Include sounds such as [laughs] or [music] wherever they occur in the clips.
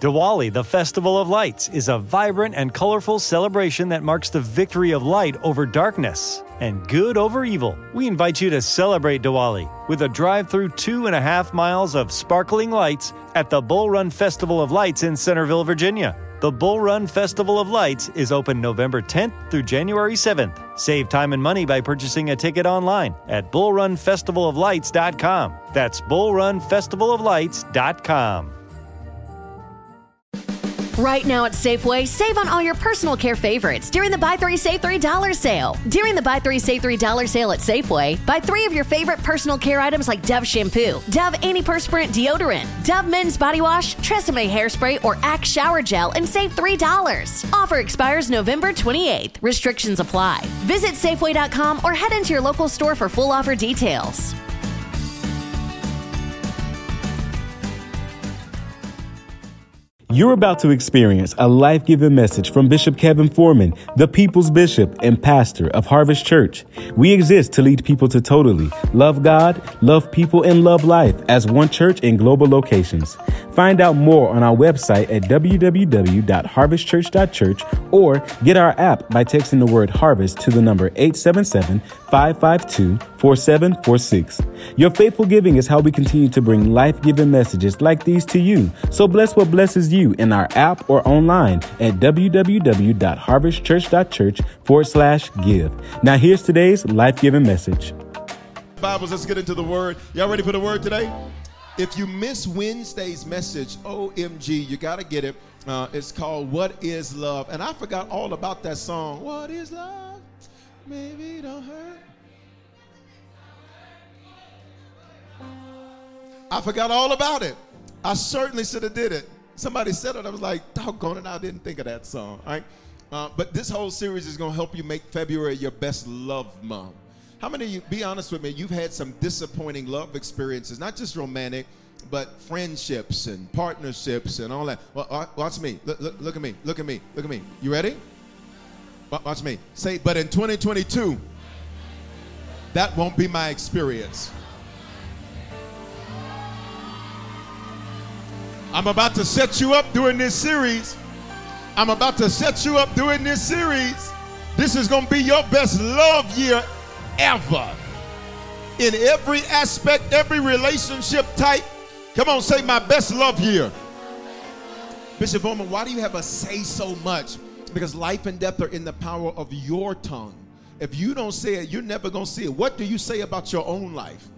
Diwali, the Festival of Lights, is a vibrant and colorful celebration that marks the victory of light over darkness and good over evil. We invite you to celebrate Diwali with a drive through two and a half miles of sparkling lights at the Bull Run Festival of Lights in Centerville, Virginia. The Bull Run Festival of Lights is open November 10th through January 7th. Save time and money by purchasing a ticket online at bullrunfestivaloflights.com. That's bullrunfestivaloflights.com. Right now at Safeway, save on all your personal care favorites during the Buy Three Save Three dollar sale. During the Buy Three Save Three dollar sale at Safeway, buy three of your favorite personal care items like Dove shampoo, Dove antiperspirant deodorant, Dove men's body wash, Tresemme hairspray, or Axe shower gel, and save three dollars. Offer expires November 28th. Restrictions apply. Visit Safeway.com or head into your local store for full offer details. You're about to experience a life giving message from Bishop Kevin Foreman, the people's bishop and pastor of Harvest Church. We exist to lead people to totally love God, love people, and love life as one church in global locations. Find out more on our website at www.harvestchurch.church or get our app by texting the word harvest to the number 877 552 4746. Your faithful giving is how we continue to bring life giving messages like these to you. So bless what blesses you in our app or online at www.harvestchurch.church forward slash give. Now, here's today's life giving message. Bibles, let's get into the word. Y'all ready for the word today? If you miss Wednesday's message, OMG, you got to get it. Uh, it's called What is Love? And I forgot all about that song. What is love? Maybe don't hurt. I forgot all about it. I certainly should have did it. Somebody said it. I was like, doggone it, I didn't think of that song. All right. Uh, but this whole series is going to help you make February your best love month. How many of you, be honest with me, you've had some disappointing love experiences, not just romantic, but friendships and partnerships and all that. Watch me. Look, look, look at me. Look at me. Look at me. You ready? Watch me. Say, but in 2022, that won't be my experience. I'm about to set you up during this series. I'm about to set you up during this series. This is going to be your best love year ever. In every aspect, every relationship type. Come on, say my best love here. Bishop Foreman, why do you have a say so much? Because life and death are in the power of your tongue. If you don't say it, you're never going to see it. What do you say about your own life?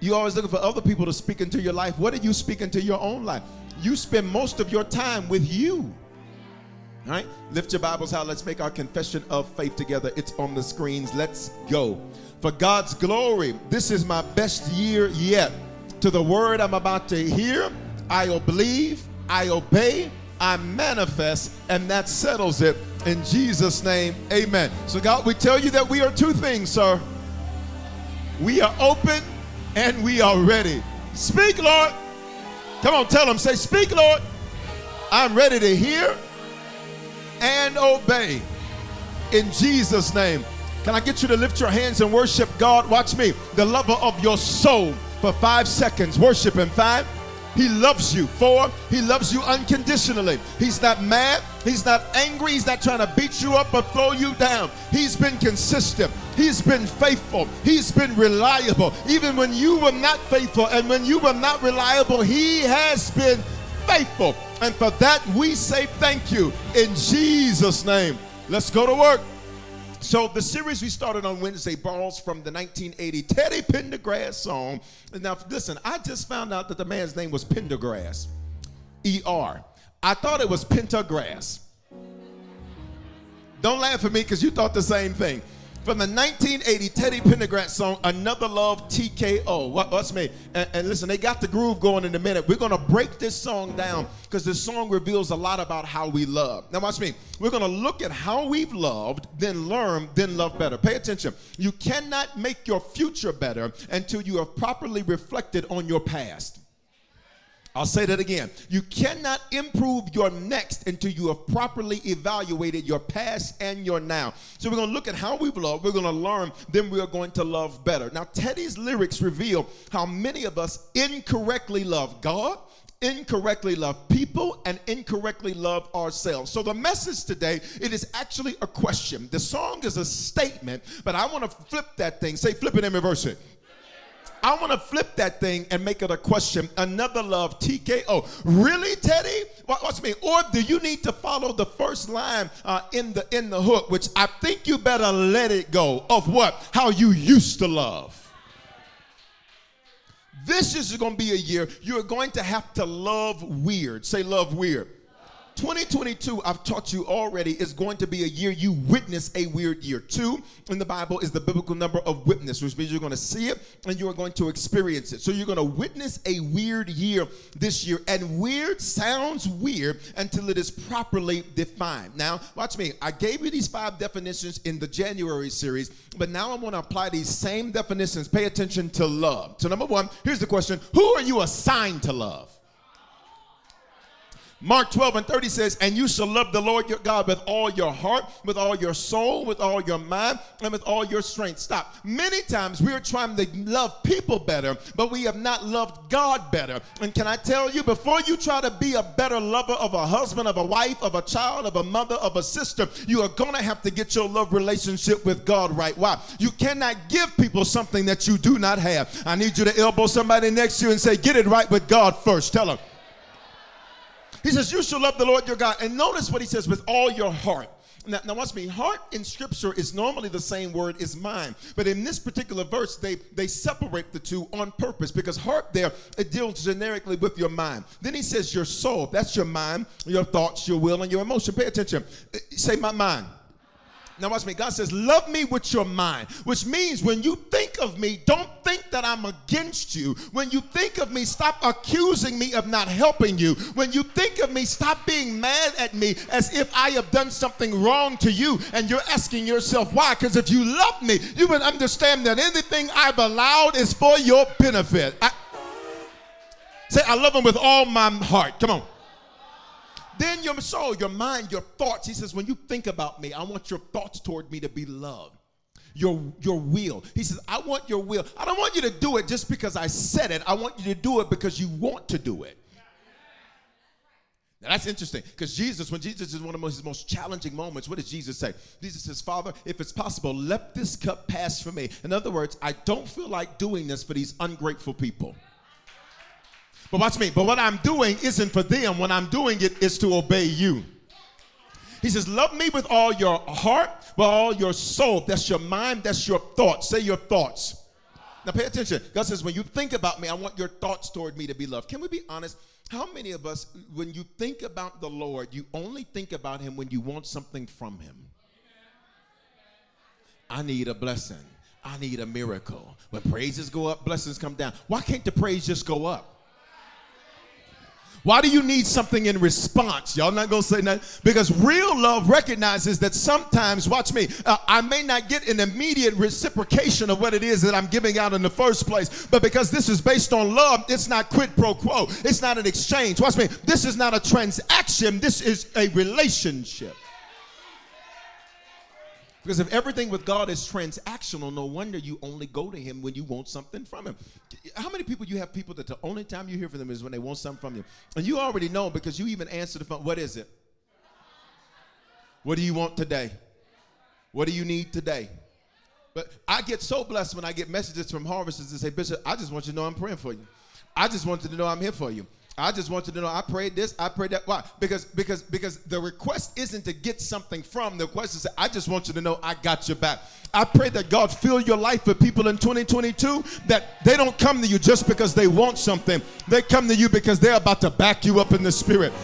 You always looking for other people to speak into your life. What are you speaking to your own life? You spend most of your time with you. All right, lift your Bibles out. Let's make our confession of faith together. It's on the screens. Let's go. For God's glory, this is my best year yet. To the word I'm about to hear, I believe, I obey, I manifest, and that settles it. In Jesus' name, amen. So, God, we tell you that we are two things, sir. We are open and we are ready. Speak, Lord. Come on, tell them. Say, Speak, Lord. I'm ready to hear and obey. In Jesus' name. Can I get you to lift your hands and worship God? Watch me, the lover of your soul, for five seconds. Worship Him. Five. He loves you. Four, He loves you unconditionally. He's not mad. He's not angry. He's not trying to beat you up or throw you down. He's been consistent. He's been faithful. He's been reliable. Even when you were not faithful and when you were not reliable, He has been faithful. And for that, we say thank you in Jesus' name. Let's go to work. So the series we started on Wednesday borrows from the 1980 Teddy Pendergrass song. Now listen, I just found out that the man's name was Pendergrass, E-R. I thought it was Pentagrass. Don't laugh at me because you thought the same thing from the 1980 Teddy Pendergrass song, Another Love TKO. What, what's me? And, and, listen, they got the groove going in a minute. We're to break this song down because this song reveals a lot about how we love. Now, watch me. We're to look at how we've loved, then learn, then love better. Pay attention. You cannot make your future better until you have properly reflected on your past. I'll say that again. You cannot improve your next until you have properly evaluated your past and your now. So we're going to look at how we've loved, we're going to learn, then we are going to love better. Now, Teddy's lyrics reveal how many of us incorrectly love God incorrectly love people and incorrectly love ourselves. So the message today, it is actually a question. The song is a statement, but I want to flip that thing. Say flip it and reverse it. I want to flip that thing and make it a question. Another love, TKO. Really, Teddy? What's me? Or do you need to follow the first line uh, in the in the hook, which I think you better let it go of what? How you used to love. This is going to be a year you're going to have to love weird. Say love weird. 2022, I've taught you already, is going to be a year you witness a weird year. Two in the Bible is the biblical number of witness, which means you're going to see it and you are going to experience it. So you're going to witness a weird year this year. And weird sounds weird until it is properly defined. Now, watch me. I gave you these five definitions in the January series, but now I'm going to apply these same definitions. Pay attention to love. So, number one, here's the question Who are you assigned to love? Mark 12 and 30 says, And you shall love the Lord your God with all your heart, with all your soul, with all your mind, and with all your strength. Stop. Many times we are trying to love people better, but we have not loved God better. And can I tell you, before you try to be a better lover of a husband, of a wife, of a child, of a mother, of a sister, you are going to have to get your love relationship with God right. Why? You cannot give people something that you do not have. I need you to elbow somebody next to you and say, Get it right with God first. Tell them. He says, You shall love the Lord your God. And notice what he says, with all your heart. Now, now watch me. Heart in scripture is normally the same word as mind. But in this particular verse, they, they separate the two on purpose because heart there, it deals generically with your mind. Then he says your soul. That's your mind, your thoughts, your will, and your emotion. Pay attention. Uh, say my mind. Now, watch me. God says, Love me with your mind, which means when you think of me, don't think that I'm against you. When you think of me, stop accusing me of not helping you. When you think of me, stop being mad at me as if I have done something wrong to you. And you're asking yourself why. Because if you love me, you would understand that anything I've allowed is for your benefit. I, say, I love him with all my heart. Come on. Then your soul, your mind, your thoughts. He says, when you think about me, I want your thoughts toward me to be love. Your, your will. He says, I want your will. I don't want you to do it just because I said it. I want you to do it because you want to do it. Now that's interesting because Jesus, when Jesus is one of his most challenging moments, what does Jesus say? Jesus says, Father, if it's possible, let this cup pass from me. In other words, I don't feel like doing this for these ungrateful people. But watch me. But what I'm doing isn't for them. When I'm doing it is to obey you. He says, Love me with all your heart, with all your soul. That's your mind, that's your thoughts. Say your thoughts. Now pay attention. God says, When you think about me, I want your thoughts toward me to be loved. Can we be honest? How many of us, when you think about the Lord, you only think about him when you want something from him? I need a blessing. I need a miracle. When praises go up, blessings come down. Why can't the praise just go up? Why do you need something in response? Y'all not gonna say that? Because real love recognizes that sometimes, watch me, uh, I may not get an immediate reciprocation of what it is that I'm giving out in the first place, but because this is based on love, it's not quid pro quo. It's not an exchange. Watch me, this is not a transaction, this is a relationship. Because if everything with God is transactional, no wonder you only go to Him when you want something from Him. How many people you have people that the only time you hear from them is when they want something from you? And you already know because you even answer the phone, what is it? What do you want today? What do you need today? But I get so blessed when I get messages from harvesters that say, Bishop, I just want you to know I'm praying for you. I just want you to know I'm here for you. I just want you to know I prayed this, I prayed that. Why? Because because because the request isn't to get something from. The request is I just want you to know I got your back. I pray that God fill your life with people in 2022 that they don't come to you just because they want something. They come to you because they're about to back you up in the spirit.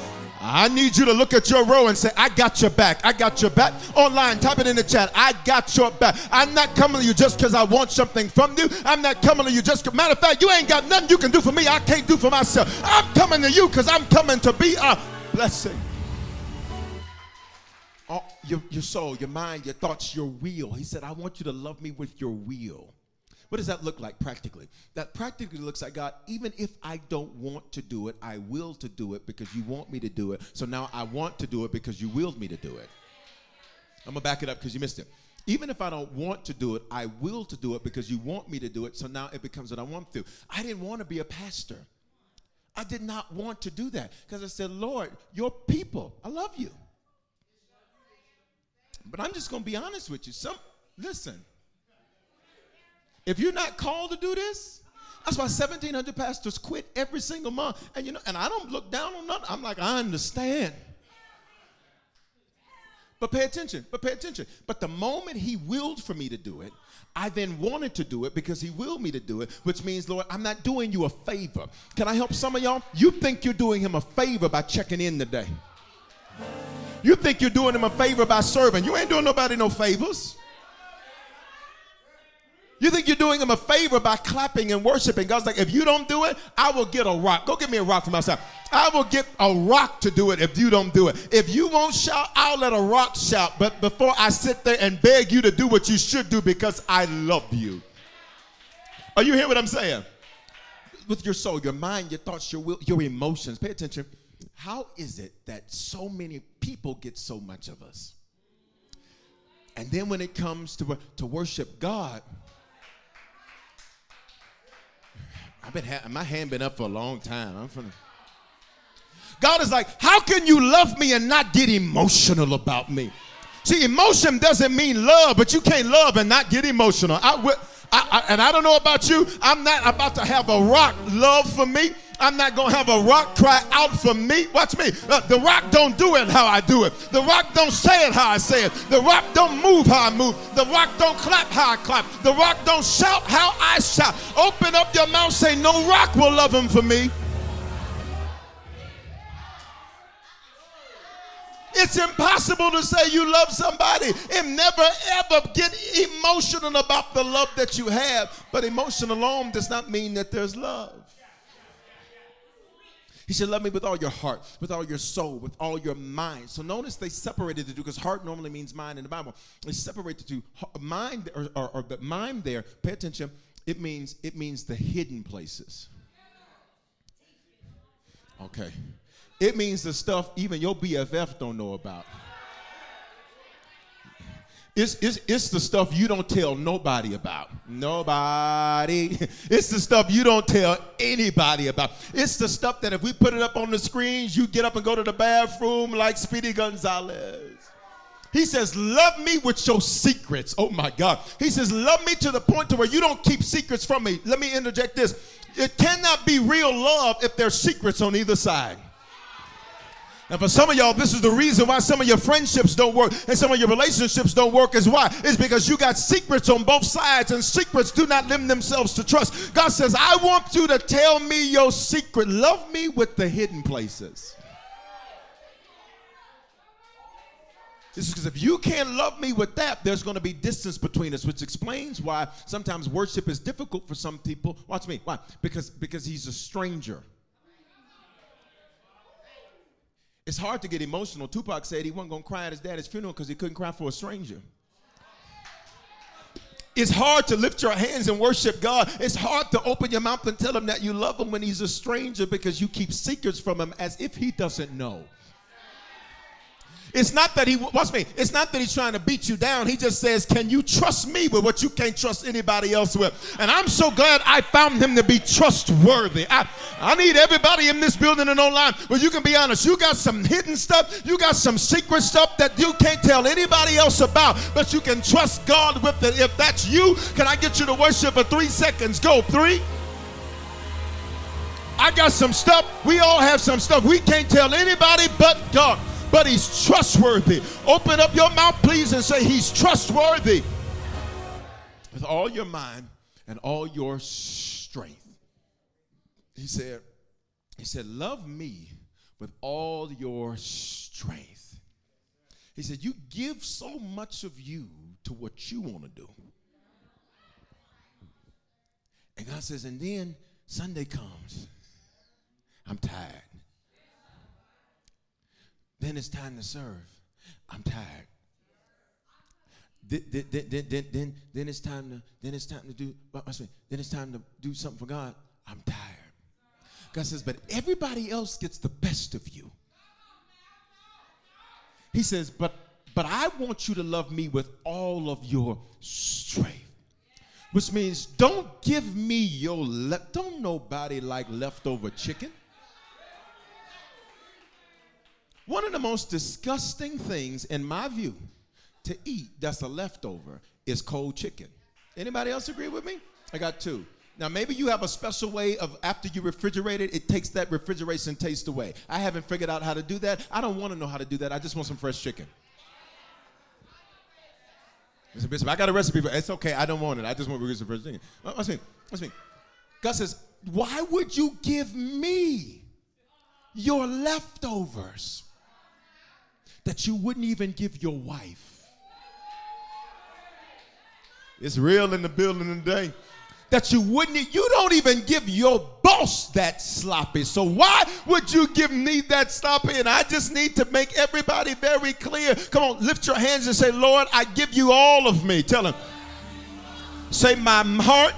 I need you to look at your row and say, I got your back. I got your back. Online, type it in the chat. I got your back. I'm not coming to you just because I want something from you. I'm not coming to you just, matter of fact, you ain't got nothing you can do for me. I can't do for myself. I'm coming to you because I'm coming to be a blessing. Oh, your, your soul, your mind, your thoughts, your will. He said, I want you to love me with your will. What does that look like practically? That practically looks like God, even if I don't want to do it, I will to do it because you want me to do it. So now I want to do it because you willed me to do it. I'm gonna back it up because you missed it. Even if I don't want to do it, I will to do it because you want me to do it. So now it becomes what I want to. I didn't want to be a pastor. I did not want to do that because I said, Lord, your people, I love you. But I'm just going to be honest with you. Some listen. If you're not called to do this, that's why 1,700 pastors quit every single month. And you know, and I don't look down on nothing. I'm like, I understand. But pay attention, but pay attention. But the moment he willed for me to do it, I then wanted to do it because he willed me to do it, which means, Lord, I'm not doing you a favor. Can I help some of y'all? You think you're doing him a favor by checking in today. You think you're doing him a favor by serving. You ain't doing nobody no favors. You think you're doing him a favor by clapping and worshiping. God's like, if you don't do it, I will get a rock. Go get me a rock from outside. I will get a rock to do it if you don't do it. If you won't shout, I'll let a rock shout. But before I sit there and beg you to do what you should do because I love you. Are you hearing what I'm saying? With your soul, your mind, your thoughts, your will, your emotions. Pay attention. How is it that so many people get so much of us? And then when it comes to, to worship God, I've been ha- my hand been up for a long time. I'm from. God is like, how can you love me and not get emotional about me? See, emotion doesn't mean love, but you can't love and not get emotional. I, I, I, and I don't know about you. I'm not about to have a rock love for me. I'm not going to have a rock cry out for me. Watch me. Uh, the rock don't do it how I do it. The rock don't say it how I say it. The rock don't move how I move. The rock don't clap how I clap. The rock don't shout how I shout. Open up your mouth, say, no rock will love him for me. It's impossible to say you love somebody and never ever get emotional about the love that you have. But emotion alone does not mean that there's love. He said, Love me with all your heart, with all your soul, with all your mind. So notice they separated the two because heart normally means mind in the Bible. They separate the two. Mind or, or, or the mind there, pay attention, it means it means the hidden places. Okay. It means the stuff even your BFF don't know about. It's, it's, it's the stuff you don't tell nobody about. Nobody. [laughs] It's the stuff you don't tell anybody about. It's the stuff that if we put it up on the screens, you get up and go to the bathroom like Speedy Gonzalez. He says, Love me with your secrets. Oh my God. He says, Love me to the point to where you don't keep secrets from me. Let me interject this. It cannot be real love if there's secrets on either side. And for some of y'all, this is the reason why some of your friendships don't work and some of your relationships don't work is why? It's because you got secrets on both sides and secrets do not lend themselves to trust. God says, I want you to tell me your secret. Love me with the hidden places. This is because if you can't love me with that, there's going to be distance between us, which explains why sometimes worship is difficult for some people. Watch me. Why? Because because he's a stranger. It's hard to get emotional. Tupac said he wasn't going to cry at his dad's funeral because he couldn't cry for a stranger. It's hard to lift your hands and worship God. It's hard to open your mouth and tell him that you love him when he's a stranger because you keep secrets from him as if he doesn't know. It's not that he, watch me, it's not that he's trying to beat you down. He just says, Can you trust me with what you can't trust anybody else with? And I'm so glad I found him to be trustworthy. I, I need everybody in this building and online where you can be honest. You got some hidden stuff, you got some secret stuff that you can't tell anybody else about, but you can trust God with it. If that's you, can I get you to worship for three seconds? Go, three. I got some stuff. We all have some stuff we can't tell anybody but God but he's trustworthy. Open up your mouth, please, and say, He's trustworthy with all your mind and all your strength. He said, He said, Love me with all your strength. He said, You give so much of you to what you want to do. And God says, And then Sunday comes. I'm tired. Then it's time to serve. I'm tired. Then, then, then, then, then it's time to then it's time to do then it's time to do something for God. I'm tired. God says, but everybody else gets the best of you. He says, but but I want you to love me with all of your strength. Which means don't give me your le- don't nobody like leftover chicken. One of the most disgusting things, in my view, to eat that's a leftover is cold chicken. Anybody else agree with me? I got two. Now, maybe you have a special way of after you refrigerate it, it takes that refrigeration taste away. I haven't figured out how to do that. I don't want to know how to do that. I just want some fresh chicken. Mr. Bishop, I got a recipe for it. It's okay. I don't want it. I just want to some fresh chicken. Uh, What's me? What's me? God says, Why would you give me your leftovers that you wouldn't even give your wife? It's real in the building today that you wouldn't, you don't even give your boss that sloppy. So why would you give me that sloppy? And I just need to make everybody very clear. Come on, lift your hands and say, Lord, I give you all of me. Tell him. Say, my heart,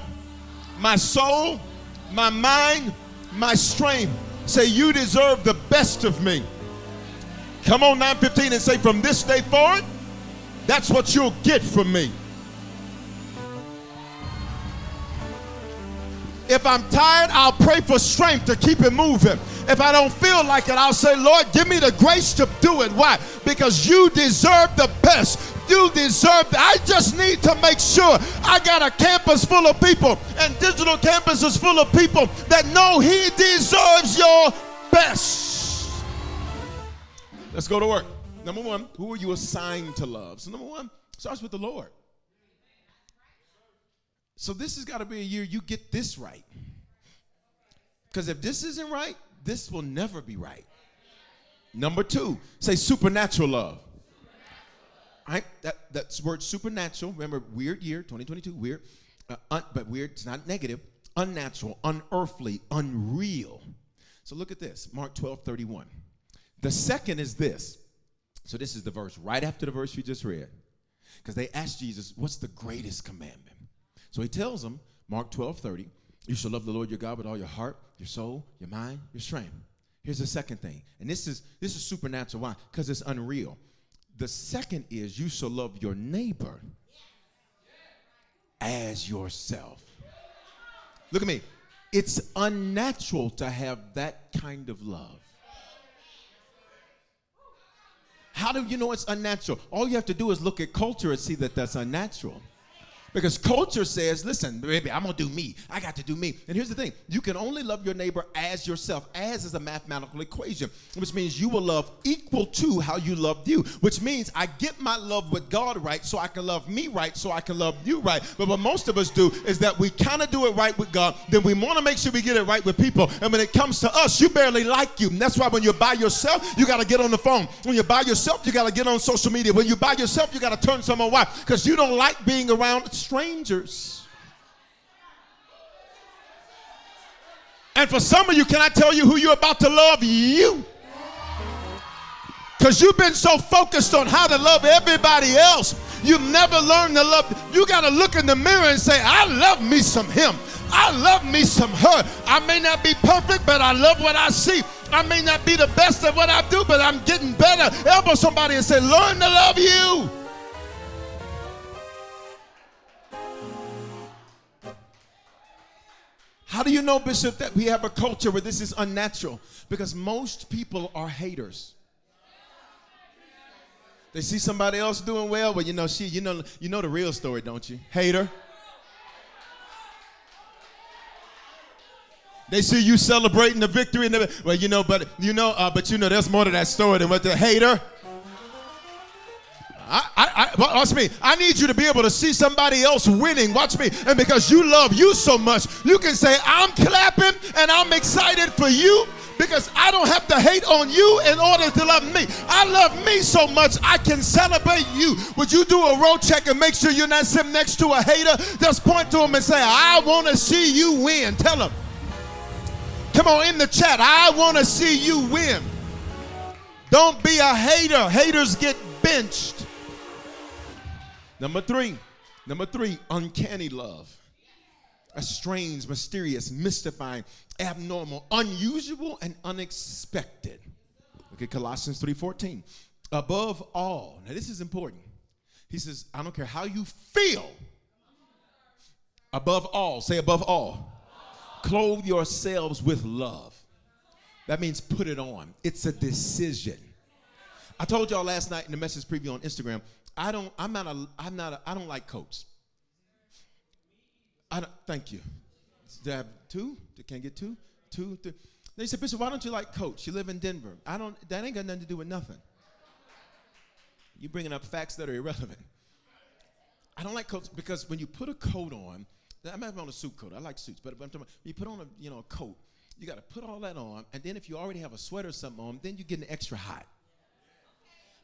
my soul, my mind, my strength. Say, you deserve the best of me. Come on, 915 and say, from this day forward, that's what you'll get from me. If I'm tired, I'll pray for strength to keep it moving. If I don't feel like it, I'll say, Lord, give me the grace to do it. Why? Because you deserve the best. You deserve I just need to make sure I got a campus full of people and digital campus is full of people that know he deserves your best. Let's go to work. Number one, who are you assigned to love? So number one starts with the Lord. So this has got to be a year you get this right. Because if this isn't right, this will never be right. Number two, say supernatural love. Right, that, that's word supernatural. Remember, weird year, 2022, weird, uh, un, but weird, it's not negative. Unnatural, unearthly, unreal. So look at this, Mark 12, 31. The second is this. So this is the verse right after the verse you just read. Because they asked Jesus, what's the greatest commandment? So he tells them, Mark 12, 30, you shall love the Lord your God with all your heart, your soul, your mind, your strength. Here's the second thing. And this is this is supernatural. Why? Because it's unreal. The second is you shall love your neighbor as yourself. Look at me. It's unnatural to have that kind of love. How do you know it's unnatural? All you have to do is look at culture and see that that's unnatural. Because culture says, listen, baby, I'm gonna do me. I got to do me. And here's the thing you can only love your neighbor as yourself. As is a mathematical equation, which means you will love equal to how you loved you, which means I get my love with God right so I can love me right so I can love you right. But what most of us do is that we kind of do it right with God, then we wanna make sure we get it right with people. And when it comes to us, you barely like you. And that's why when you're by yourself, you gotta get on the phone. When you're by yourself, you gotta get on social media. When you're by yourself, you gotta turn someone Why? Because you don't like being around strangers. And for some of you, can I tell you who you're about to love? You. Because you've been so focused on how to love everybody else, you've never learned to love. You got to look in the mirror and say, I love me some him. I love me some her. I may not be perfect, but I love what I see. I may not be the best at what I do, but I'm getting better. Elbow somebody and say, Learn to love you. How do you know, Bishop, that we have a culture where this is unnatural? Because most people are haters. They see somebody else doing well, but you know, she, you know, you know the real story, don't you? Hater. They see you celebrating the victory, and the, well, you know, but you know, uh, but you know, there's more to that story than what the hater. I, I, I, watch me. I need you to be able to see somebody else winning. Watch me. And because you love you so much, you can say, I'm clapping and I'm excited for you because I don't have to hate on you in order to love me. I love me so much, I can celebrate you. Would you do a road check and make sure you're not sitting next to a hater? Just point to him and say, I want to see you win. Tell him. Come on in the chat. I want to see you win. Don't be a hater. Haters get benched. Number three, number three, uncanny love. A strange, mysterious, mystifying, abnormal, unusual, and unexpected. Look at Colossians 3:14. Above all, now this is important. He says, I don't care how you feel. Above all, say above all. Clothe yourselves with love. That means put it on. It's a decision. I told y'all last night in the message preview on Instagram, I don't, I'm not a, I'm not a, I don't like coats. I don't, thank you. Do I have two? Can't get two? Two, three. They said, Bishop, why don't you like coats? You live in Denver. I don't, that ain't got nothing to do with nothing. You're bringing up facts that are irrelevant. I don't like coats because when you put a coat on, I'm not on a suit coat. I like suits, but I'm talking about, you put on a you know a coat, you got to put all that on, and then if you already have a sweater or something on, then you get an extra hot.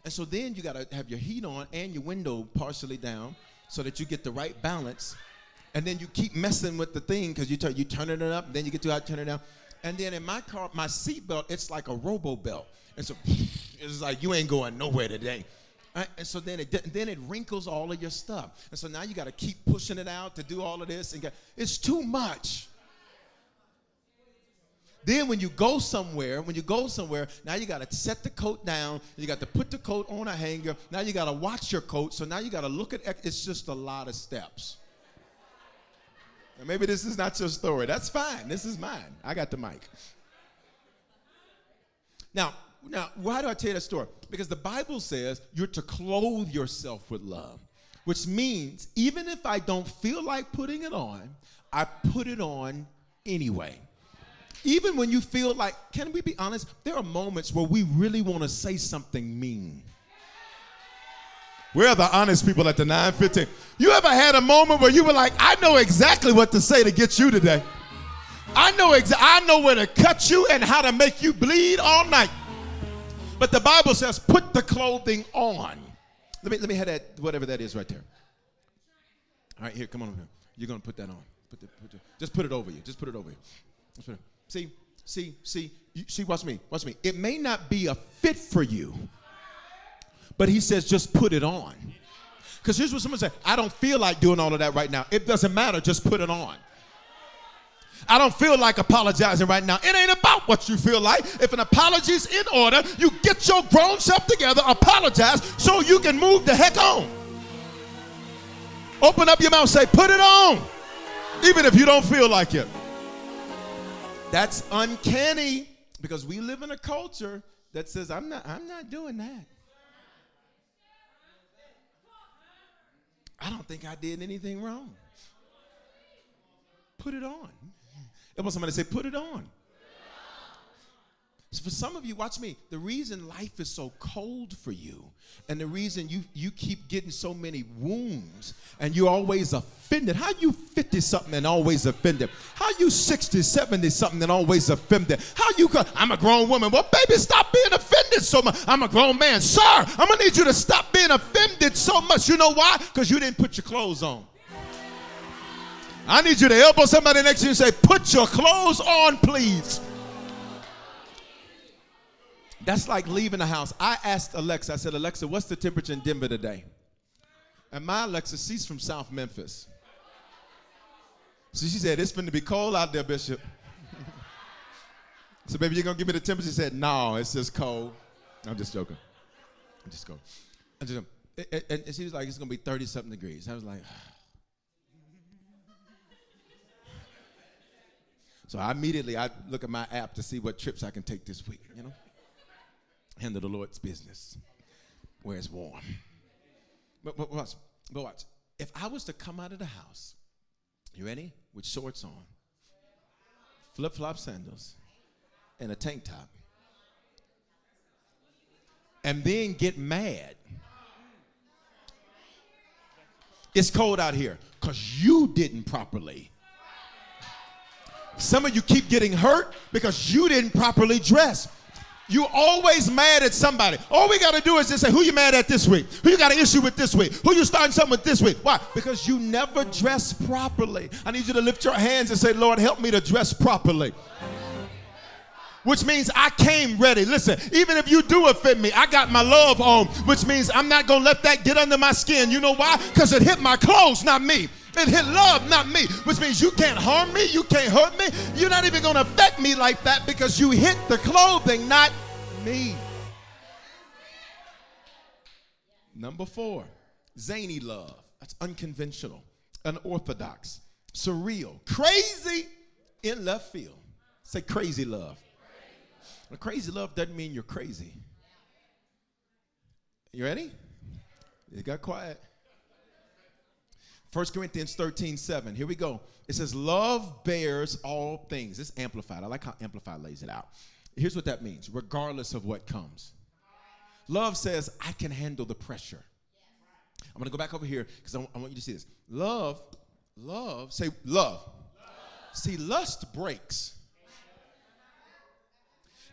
And so then you got to have your heat on and your window partially down so that you get the right balance. And then you keep messing with the thing because you turn you turning it up, then you get to out turn it down. And then in my car, my seat belt, it's like a robo belt. And so [laughs] it's like you ain't going nowhere today. And so then it then it wrinkles all of your stuff. And so now you got to keep pushing it out to do all of this. And get, it's too much. Then when you go somewhere, when you go somewhere, now you got to set the coat down. You got to put the coat on a hanger. Now you got to watch your coat. So now you got to look at it's just a lot of steps. Now maybe this is not your story. That's fine. This is mine. I got the mic. Now, now, why do I tell you that story? Because the Bible says you're to clothe yourself with love, which means even if I don't feel like putting it on, I put it on anyway. Even when you feel like, can we be honest? There are moments where we really want to say something mean. Where are the honest people at the 915? You ever had a moment where you were like, I know exactly what to say to get you today. I know exa- I know where to cut you and how to make you bleed all night. But the Bible says, put the clothing on. Let me let me have that, whatever that is right there. All right, here, come on over here. You're gonna put that on. Put the, put the, just put it over you. Just put it over you. See, see, see, see, watch me, watch me. It may not be a fit for you, but he says just put it on. Because here's what someone said I don't feel like doing all of that right now. It doesn't matter, just put it on. I don't feel like apologizing right now. It ain't about what you feel like. If an apology is in order, you get your grown self together, apologize so you can move the heck on. Open up your mouth, say, put it on, even if you don't feel like it. That's uncanny because we live in a culture that says, I'm not, I'm not doing that. I don't think I did anything wrong. Put it on. I want somebody say, put it on. So for some of you, watch me. The reason life is so cold for you, and the reason you you keep getting so many wounds, and you're always offended. How you 50 something and always offended? How you 60, 70 something and always offended? How you go, I'm a grown woman. Well, baby, stop being offended so much. I'm a grown man. Sir, I'm gonna need you to stop being offended so much. You know why? Because you didn't put your clothes on. I need you to elbow somebody next to you and say, Put your clothes on, please. That's like leaving the house. I asked Alexa, I said, Alexa, what's the temperature in Denver today? And my Alexa, she's from South Memphis. So she said, It's to be cold out there, Bishop. [laughs] so, baby, you're to give me the temperature? She said, No, it's just cold. I'm just joking. I'm just going. I'm just, and, she was like, It's to be 30 something degrees. I was like, [sighs] So I immediately I look at my app to see what trips I can take this week, you know? Handle the Lord's business where it's warm. But, but watch, but watch. If I was to come out of the house, you ready? With shorts on, flip flop sandals, and a tank top, and then get mad. It's cold out here because you didn't properly some of you keep getting hurt because you didn't properly dress. You always mad at somebody. All we got to do is just say, who you mad at this week? Who you got an issue with this week? Who you starting something with this week? Why? Because you never dress properly. I need you to lift your hands and say, Lord, help me to dress properly. Which means I came ready. Listen, even if you do offend me, I got my love on, which means I'm not going to let that get under my skin. You know why? Because it hit my clothes, not me. It hit love, not me, which means you can't harm me, you can't hurt me. You're not even going to affect me like that because you hit the clothing, not me. Number four, zany love. That's unconventional, unorthodox, surreal, crazy in left field. Say crazy love. A crazy love doesn't mean you're crazy. You ready? It got quiet. 1 Corinthians 13, 7. Here we go. It says, Love bears all things. It's amplified. I like how amplified lays it out. Here's what that means regardless of what comes. Love says, I can handle the pressure. I'm going to go back over here because I, want you to see this. Love, love, say love. love. See, lust breaks.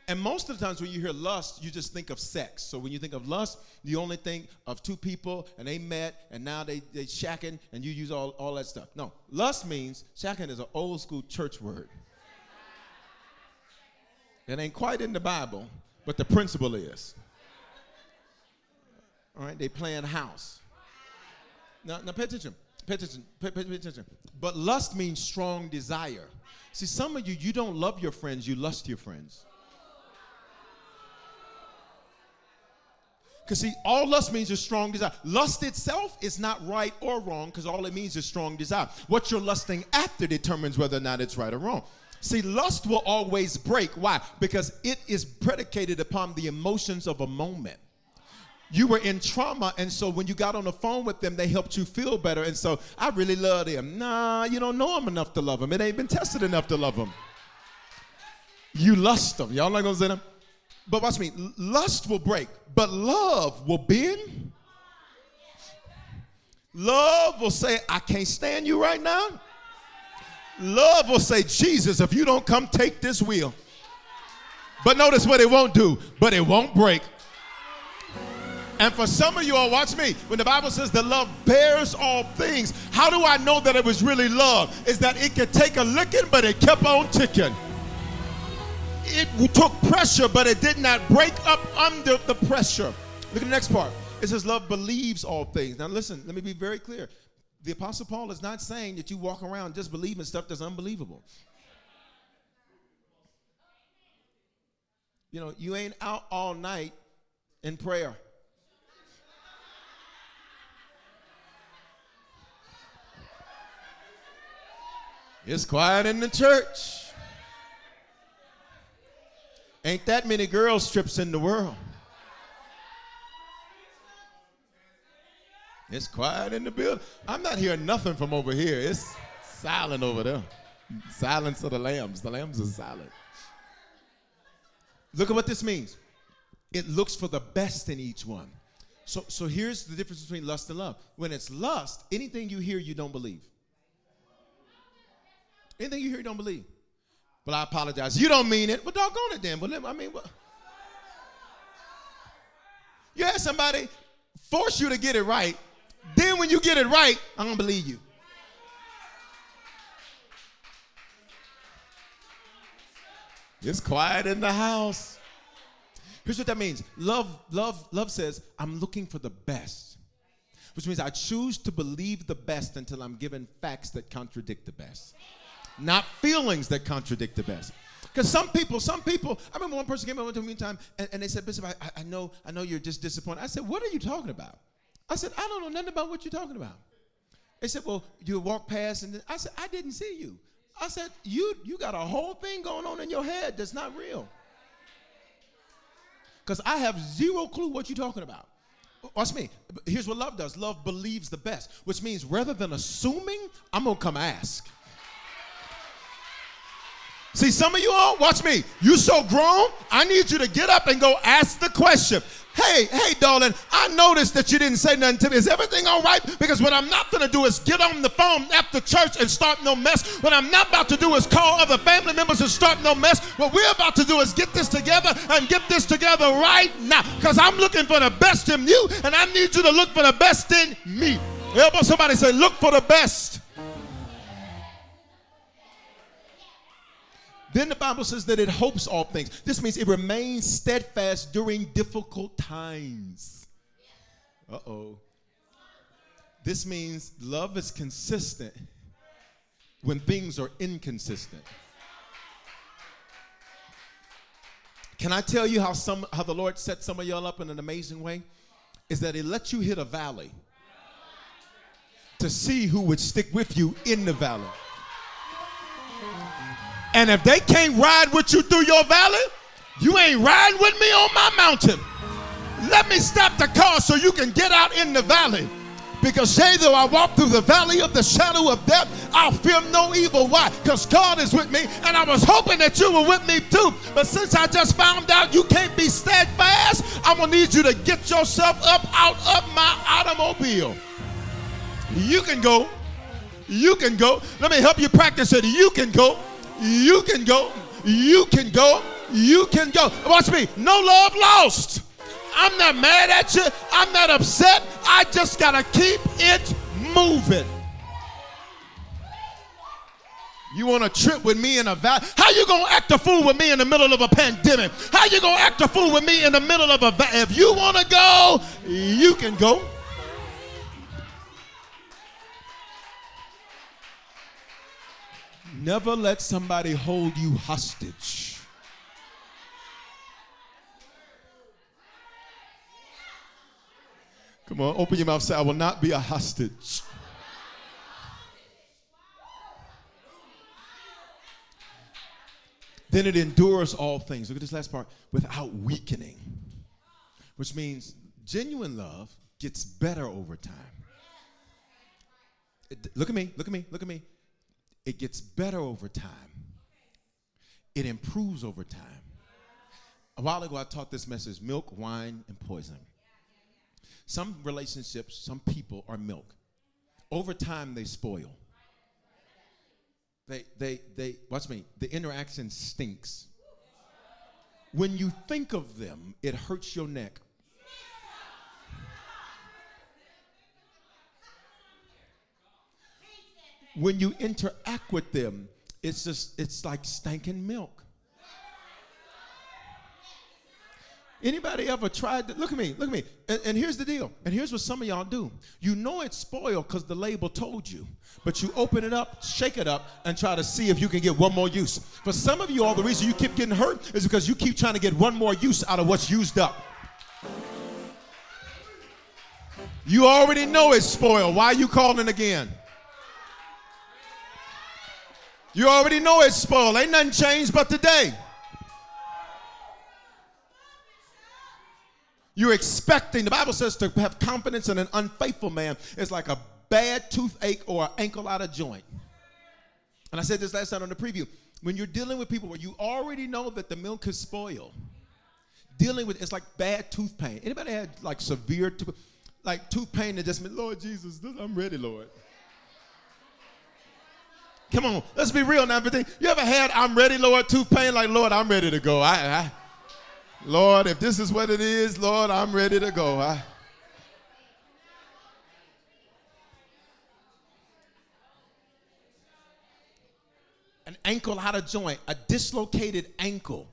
And most of the times when you hear lust, you just think of sex. So when you think of lust, you only think of two people and they met and now they they shacking and you use all, all that stuff. No, lust means shacking is an old school church word. It ain't quite in the Bible, but the principle is. All right, they playing house. Now, now pay attention. Pay attention. Pay, pay, pay attention. But lust means strong desire. See, some of you, you don't love your friends, you lust your friends. Because see, all lust means is strong desire. Lust itself is not right or wrong because all it means is strong desire. What you're lusting after determines whether or not it's right or wrong. See, lust will always break. Why? Because it is predicated upon the emotions of a moment. You were in trauma, and so when you got on the phone with them, they helped you feel better. And so I really love them. Nah, you don't know them enough to love them. It ain't been tested enough to love them. You lust them. Y'all not gonna say them? But watch me. Lust will break, but love will bend. Love will say, I can't stand you right now. Love will say, Jesus, if you don't come take this wheel. But notice what it won't do, but it won't break. And for some of you all, watch me. When the Bible says that love bears all things, how do I know that it was really love? Is that it could take a licking, but it kept on ticking it took pressure, but it did not break up under the pressure. Look at the next part. It says, Love believes all things. Now, listen, let me be very clear. The Apostle Paul is not saying that you walk around just believing stuff that's unbelievable. You know, you ain't out all night in prayer. It's quiet in the church. Ain't that many girl strips in the world. It's quiet in the building. I'm not hearing nothing from over here. It's silent over there. Silence of the lambs. The lambs are silent. Look at what this means. It looks for the best in each one. So, so here's the difference between lust and love. When it's lust, anything you hear, you don't believe. Anything you hear, you don't believe. But I apologize. You don't mean it. Well, doggone it then. But I mean, what? You had somebody force you to get it right. Then when you get it right, I'm going to believe you. It's quiet in the house. Here's what that means. Love, love, love says, I'm looking for the best. Which means I choose to believe the best until I'm given facts that contradict the best not feelings that contradict the best. Because some people, some people, I remember one person came over to me one time and, and they said, Bishop, I, I, know, I know you're just disappointed. I said, What are you talking about? I said, I don't know nothing about what you're talking about. They said, Well, you walk past, and I said, I didn't see you. I said, You you got a whole thing going on in your head that's not real. Because I have zero clue what you're talking about. Watch me. Here's what love does love believes the best, which means rather than assuming, I'm to come ask. See, some of you all, watch me. You so grown, I need you to get up and go ask the question. Hey, hey, darling, I noticed that you didn't say nothing to me. Is everything all right? Because what I'm not going to do is get on the phone after church and start no mess. What I'm not about to do is call other family members and start no mess. What we're about to do is get this together and get this together right now. Because I'm looking for the best in you, and I need you to look for the best in me. Elbow somebody say, look for the best Then the Bible says that it hopes all things. This means it remains steadfast during difficult times. Uh oh. This means love is consistent when things are inconsistent. Can I tell you how some how the Lord set some of y'all up in an amazing way? Is that He let you hit a valley to see who would stick with you in the valley. And if they can't ride with you through your valley, you ain't riding with me on my mountain. Let me stop the car so you can get out in the valley. Because say though I walk through the valley of the shadow of death, I'll fear no evil. Why? Because God is with me, and I was hoping that you were with me too. But since I just found out you can't be steadfast, I'm gonna need you to get yourself up out of my automobile. You can go. You can go. Let me help you practice it. You can go. You can go. You can go. You can go. Watch me. No love lost. I'm not mad at you. I'm not upset. I just got to keep it moving. You want to trip with me in a valley? How you to act a fool with me in the middle of a pandemic? How you to act a fool with me in the middle of a valley? If you want to go, you can go. Never let somebody hold you hostage. Come on, open your mouth. Say, I will not be a hostage. Then it endures all things. Look at this last part without weakening, which means genuine love gets better over time. It, look at me, look at me, look at me. It gets better over time, it improves over time. A while ago, I taught this message milk, wine, and poison. Some relationships, some people are milk. Over time, they spoil. They, they, they, watch me, the interaction stinks. When you think of them, it hurts your neck. When you interact with them, it's just, it's like stinking milk. Anybody ever tried to look at me, look at me. And, and, here's the deal. And here's what some of y'all do. You know it's spoiled because the label told you. But you open it up, shake it up, and try to see if you can get one more use. For some of you, all the reason you keep getting hurt is because you keep trying to get one more use out of what's used up. You already know it's spoiled. Why are you calling again? You already know it's spoiled. Ain't nothing changed but today. You're expecting, the Bible says to have confidence in an unfaithful man is like a bad toothache or an ankle out of joint. And I said this last night on the preview. When you're dealing with people where you already know that the milk is spoiled, dealing with it's like bad tooth pain. Anybody had like severe tooth, like tooth pain that just meant, Lord Jesus, I'm ready, Lord. Come on, let's be real now. Everything you ever had, I'm ready, Lord, tooth pain, like Lord, I'm ready to go. I, I Lord, if this is what it is, Lord, I'm ready to go. I, an ankle out of joint, a dislocated ankle.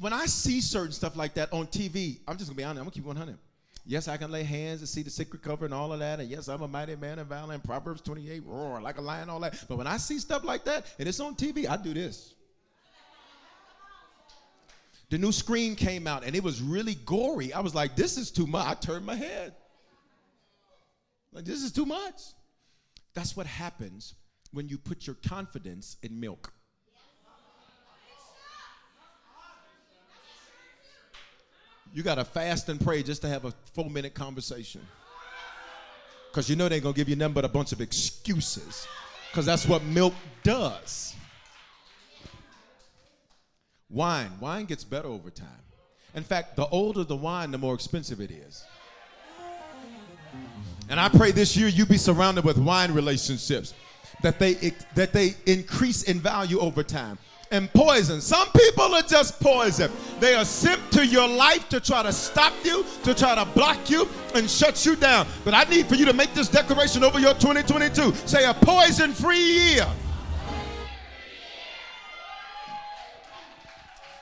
When I see certain stuff like that on TV, I'm just gonna be honest, I'm gonna keep 100. Yes, I can lay hands and see the sick recover and all of that. And yes, I'm a mighty man of valor and Proverbs 28, roar like a lion, all that. But when I see stuff like that and it's on TV, I do this the new screen came out and it was really gory. I was like, this is too much. I turned my head. Like, this is too much. That's what happens when you put your confidence in milk. You got to fast and pray just to have a four minute conversation. Because you know they're going to give you nothing but a bunch of excuses. Because that's what milk does. Wine, wine gets better over time. In fact, the older the wine, the more expensive it is. And I pray this year you be surrounded with wine relationships that they that they increase in value over time. And poison. Some people are just poison. They are sent to your life to try to stop you, to try to block you and shut you down. But I need for you to make this declaration over your 2022. Say a poison-free year.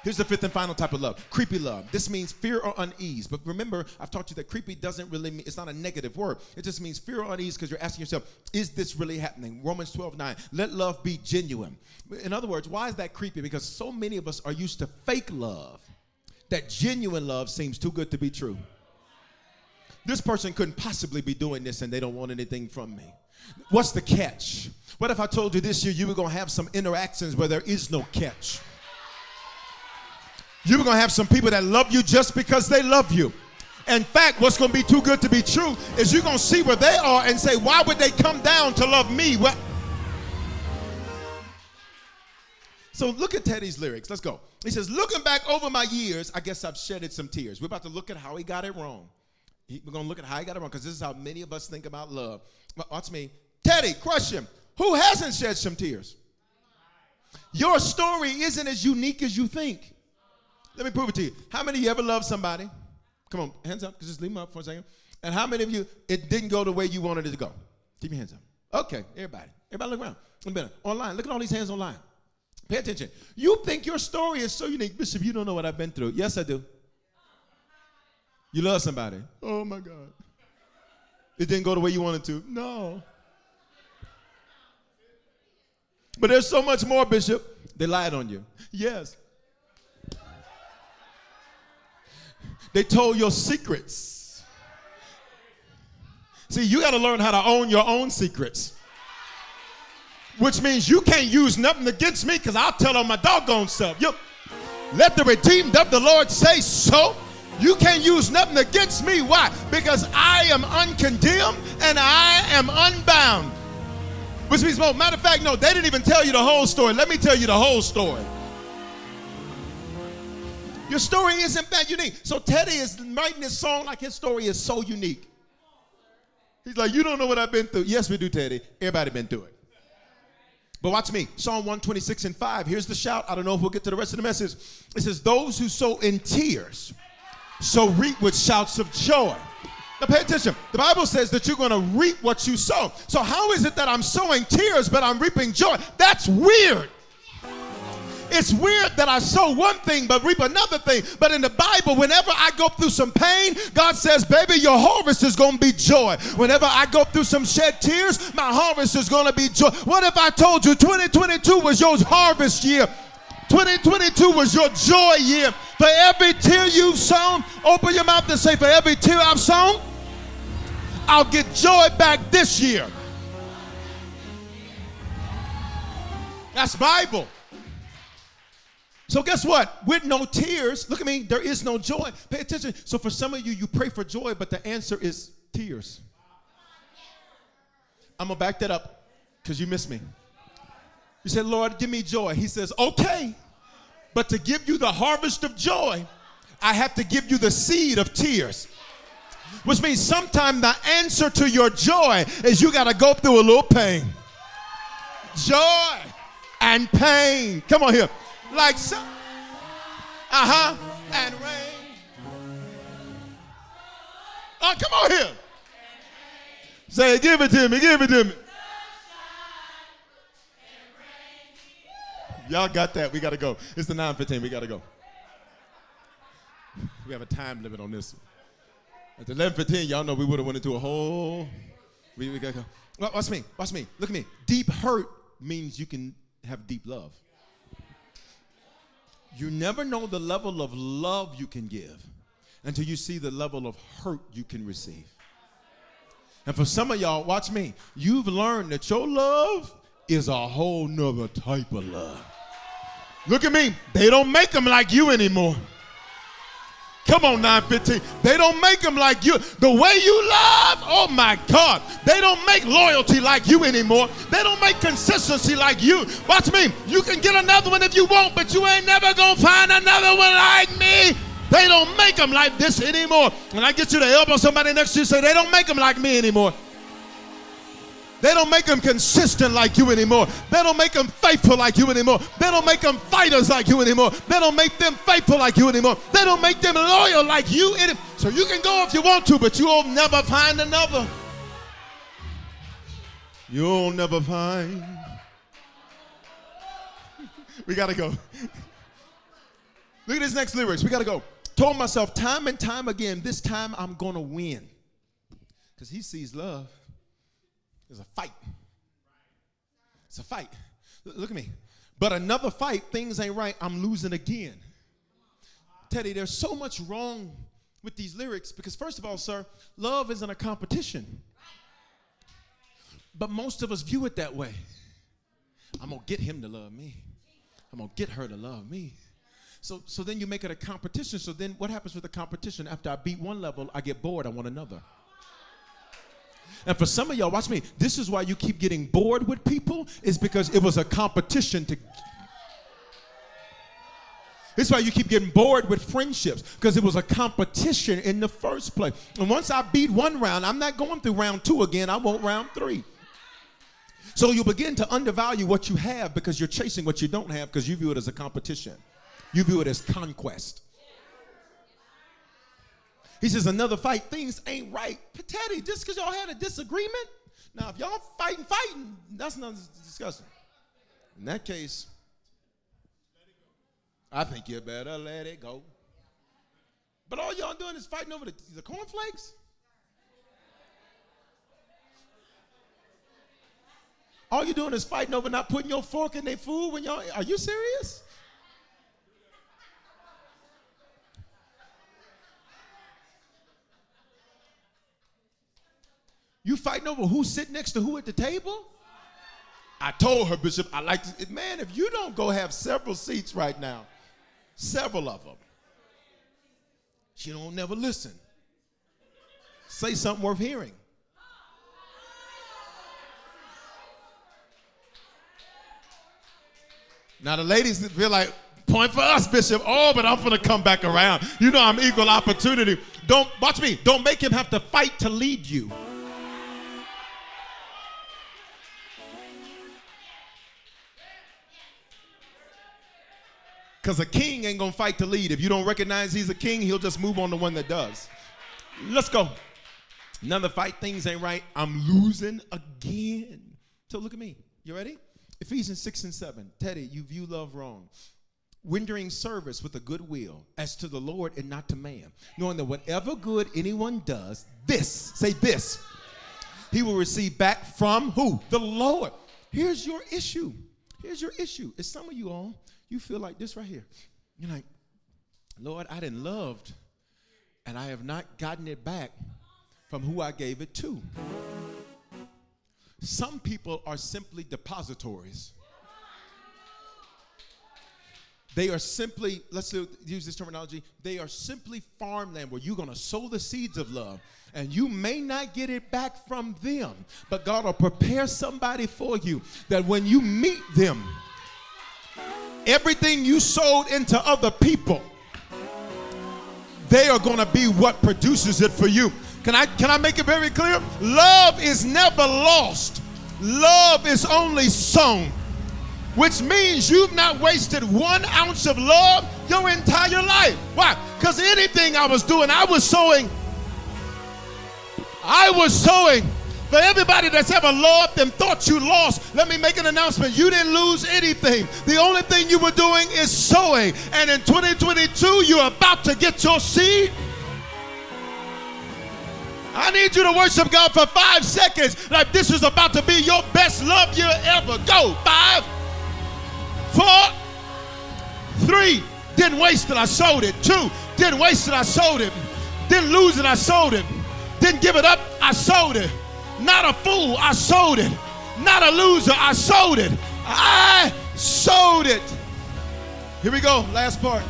Here's the fifth and final type of love creepy love. This means fear or unease. But remember, I've taught you that creepy doesn't really mean, it's not a negative word. It just means fear or unease because you're asking yourself, is this really happening? Romans 12, 9. Let love be genuine. In other words, why is that creepy? Because so many of us are used to fake love that genuine love seems too good to be true. This person couldn't possibly be doing this and they don't want anything from me. What's the catch? What if I told you this year you were going to have some interactions where there is no catch? You're going to have some people that love you just because they love you. In fact, what's going to be too good to be true is you're going to see where they are and say, why would they come down to love me? What? So look at Teddy's lyrics. Let's go. He says, looking back over my years, I guess I've shedded some tears. We're about to look at how he got it wrong. We're going to look at how he got it wrong because this is how many of us think about love. Watch me. Teddy, question. Who hasn't shed some tears? Your story isn't as unique as you think. Let me prove it to you. How many of you ever loved somebody? Come on, hands up. Just leave them up for a second. And how many of you, it didn't go the way you wanted it to go? Keep your hands up. Okay, everybody. Everybody look around. Minute. Online. Look at all these hands online. Pay attention. You think your story is so unique. Bishop, you don't know what I've been through. Yes, I do. You love somebody. Oh my God. It didn't go the way you wanted to. No. But there's so much more, Bishop. They lied on you. Yes. They told your secrets. See, you got to learn how to own your own secrets. Which means you can't use nothing against me because I'll tell on my doggone self. You, let the redeemed of the Lord say so. You can't use nothing against me. Why? Because I am uncondemned and I am unbound. Which means, well, matter of fact, no, they didn't even tell you the whole story. Let me tell you the whole story. Your story isn't that unique. So Teddy is writing this song like his story is so unique. He's like, you don't know what I've been through. Yes, we do, Teddy. Everybody been through it. But watch me. Psalm 126 and 5. Here's the shout. I don't know if we'll get to the rest of the message. It says, Those who sow in tears, so reap with shouts of joy. Now pay attention. The Bible says that you're going to reap what you sow. So how is it that I'm sowing tears but I'm reaping joy? That's weird. It's weird that I sow one thing but reap another thing. But in the Bible, whenever I go through some pain, God says, baby, your harvest is going to be joy. Whenever I go through some shed tears, my harvest is going to be joy. What if I told you 2022 was your harvest year? 2022 was your joy year. For every tear you've sown, open your mouth and say, For every tear I've sown, I'll get joy back this year. That's Bible. So guess what? With no tears, look at me, there is no joy. Pay attention. So for some of you, you pray for joy, but the answer is tears. I'm gonna back that up because you missed me. You said, Lord, give me joy. He says, okay, but to give you the harvest of joy, I have to give you the seed of tears which means sometimes the answer to your joy is you got to go through a little pain. Joy and pain. Come on here. Like so. Uh huh. And rain. Oh, come on here. Say, give it to me, give it to me. Y'all got that. We got to go. It's the 9:15. We got to go. We have a time limit on this. At 11:15, y'all know we would have went into a whole. We, we gotta go. Watch me. Watch me. Look at me. Deep hurt means you can have deep love. You never know the level of love you can give until you see the level of hurt you can receive. And for some of y'all, watch me. You've learned that your love is a whole nother type of love. Look at me. They don't make them like you anymore. Come on, 915. They don't make them like you. The way you love, oh my God. They don't make loyalty like you anymore. They don't make consistency like you. Watch me. You can get another one if you want, but you ain't never going to find another one like me. They don't make them like this anymore. And I get you to elbow somebody next to you say, they don't make them like me anymore. They don't make them consistent like you anymore. They don't make them faithful like you anymore. They don't make them fighters like you anymore. They don't make them faithful like you anymore. They don't make them loyal like you. So you can go if you want to, but you'll never find another. You'll never find. [laughs] we got to go. Look at this next lyrics. We got to go. Told myself time and time again, this time I'm to win. Because he sees love. It's a fight. It's a fight. Look at me. But another fight, things ain't right. I'm losing again. Teddy, there's so much wrong with these lyrics because, first of all, sir, love isn't a competition. But most of us view it that way. I'm going to get him to love me, I'm going to get her to love me. So, so then you make it a competition. So then what happens with the competition? After I beat one level, I get bored. I want another. And for some of y'all, watch me. This is why you keep getting bored with people, is because it was a competition to. This is why you keep getting bored with friendships, because it was a competition in the first place. And once I beat one round, I'm not going through round two again. I want round three. So you begin to undervalue what you have because you're chasing what you don't have because you view it as a competition. You view it as conquest. He says, another fight, things ain't right. Teddy, just because y'all had a disagreement? Now, if y'all fighting, fighting, that's not discussing. In that case, I think you better let it go. But all y'all doing is fighting over the, the cornflakes? All you're doing is fighting over not putting your fork in their food when y'all, are you serious? You fighting over who's sitting next to who at the table? I told her, Bishop, I like to, man, if you don't go have several seats right now, several of them, she don't never listen. Say something worth hearing. Now the ladies feel like, point for us, Bishop. Oh, but I'm gonna come back around. You know I'm equal opportunity. Don't watch me. Don't make him have to fight to lead you. Because a king ain't gonna fight to lead. If you don't recognize he's a king, he'll just move on to one that does. Let's go. Another fight, things ain't right. I'm losing again. So look at me. You ready? Ephesians 6 and 7. Teddy, you view love wrong. Rendering service with a good will as to the Lord and not to man, knowing that whatever good anyone does, this, say this, he will receive back from who? The Lord. Here's your issue. Here's your issue. Is some of you all you feel like this right here. You're like, Lord, I didn't loved, and I have not gotten it back from who I gave it to. Some people are simply depositories. They are simply, let's use this terminology, they are simply farmland where you're going to sow the seeds of love. And you may not get it back from them, but God will prepare somebody for you that when you meet them, Everything you sowed into other people, they are going to be what produces it for you. Can I can I make it very clear? Love is never lost. Love is only sown. Which means you've not wasted one ounce of love your entire life. Why? Because anything I was doing, I was sowing. I was sowing for everybody that's ever loved and thought you lost, let me make an announcement. You didn't lose anything. The only thing you were doing is sowing. And in 2022, you're about to get your seed. I need you to worship God for five seconds like this is about to be your best love year ever. Go. Five, four, three. Didn't waste it, I sold it. Two, didn't waste it, I sold it. Didn't lose it, I sold it. Didn't give it up, I sold it. Not a fool, I sold it. Not a loser, I sold it. I sold it. Here we go, last part.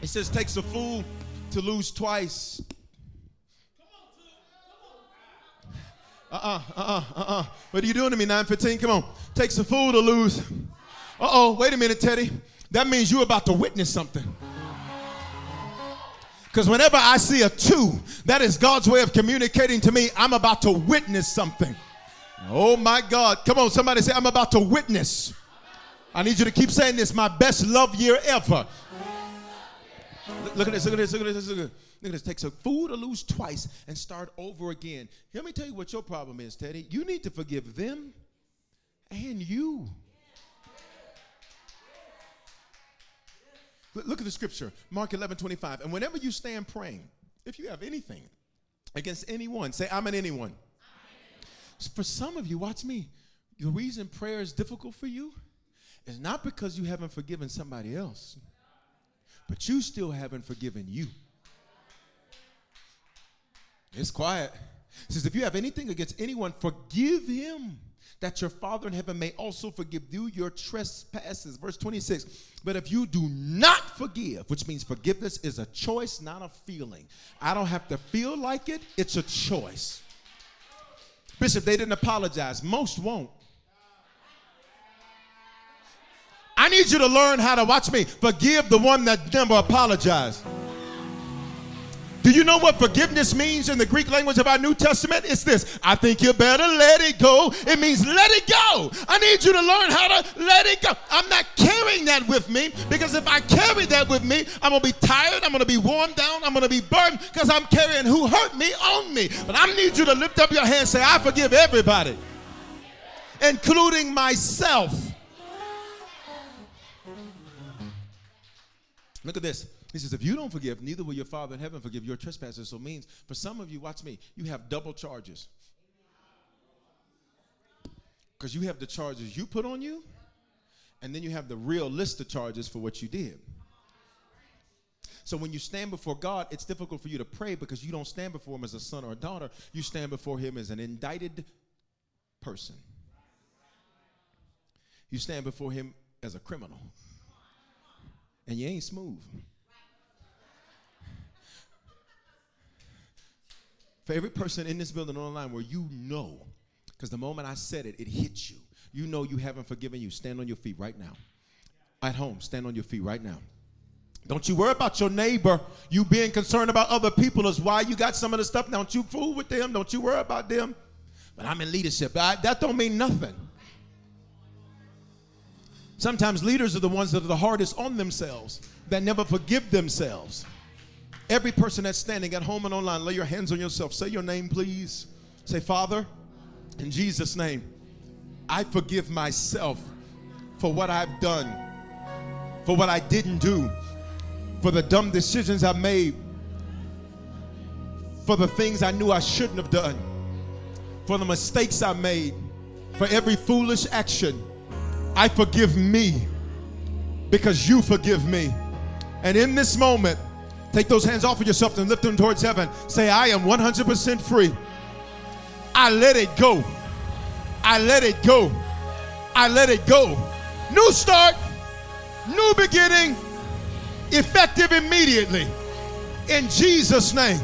It says, takes a fool to lose twice. Uh-uh, uh-uh, uh-uh. What are you doing to me, 915? Come on. Takes a fool to lose. Uh-oh, wait a minute, Teddy. That means you're about to witness something. Because whenever I see a two, that is God's way of communicating to me, I'm about to witness something. Oh my God. Come on, somebody say, I'm about to witness. I need you to keep saying this my best love year ever. Look at this, look at this, look at this, look at this. Look at this. Takes a fool to lose twice and start over again. Let me tell you what your problem is, Teddy. You need to forgive them and you. Look at the scripture, Mark 11, 25. And whenever you stand praying, if you have anything against anyone, say, I'm an anyone. For some of you, watch me. The reason prayer is difficult for you is not because you haven't forgiven somebody else, but you still haven't forgiven you. It's quiet. It says, if you have anything against anyone, forgive him that your Father in heaven may also forgive you your trespasses. Verse 26. But if you do not forgive, which means forgiveness is a choice, not a feeling. I don't have to feel like it, it's a choice. Bishop, they didn't apologize. Most won't. I need you to learn how to watch me. Forgive the one that never apologized. Do you know what forgiveness means in the Greek language of our New Testament? It's this I think you better let it go. It means let it go. I need you to learn how to let it go. I'm not carrying that with me because if I carry that with me, I'm going to be tired. I'm going to be worn down. I'm going to be burdened because I'm carrying who hurt me on me. But I need you to lift up your hand and say, I forgive everybody, including myself. Look at this. He says, if you don't forgive, neither will your Father in heaven forgive your trespasses. So means for some of you, watch me, you have double charges. Because you have the charges you put on you, and then you have the real list of charges for what you did. So when you stand before God, it's difficult for you to pray because you don't stand before Him as a son or a daughter. You stand before Him as an indicted person. You stand before Him as a criminal. And you ain't smooth. For every person in this building online where you know, because the moment I said it, it hit you. You know you haven't forgiven you. Stand on your feet right now. At home, stand on your feet right now. Don't you worry about your neighbor. You being concerned about other people is why you got some of the stuff. Don't you fool with them. Don't you worry about them. But I'm in leadership. I, that don't mean nothing. Sometimes leaders are the ones that are the hardest on themselves, that never forgive themselves. Every person that's standing at home and online, lay your hands on yourself. Say your name, please. Say, Father, in Jesus' name, I forgive myself for what I've done, for what I didn't do, for the dumb decisions I made, for the things I knew I shouldn't have done, for the mistakes I made, for every foolish action. I forgive me because you forgive me. And in this moment, Take those hands off of yourself and lift them towards heaven. Say, I am 100% free. I let it go. I let it go. I let it go. New start, new beginning, effective immediately. In Jesus' name.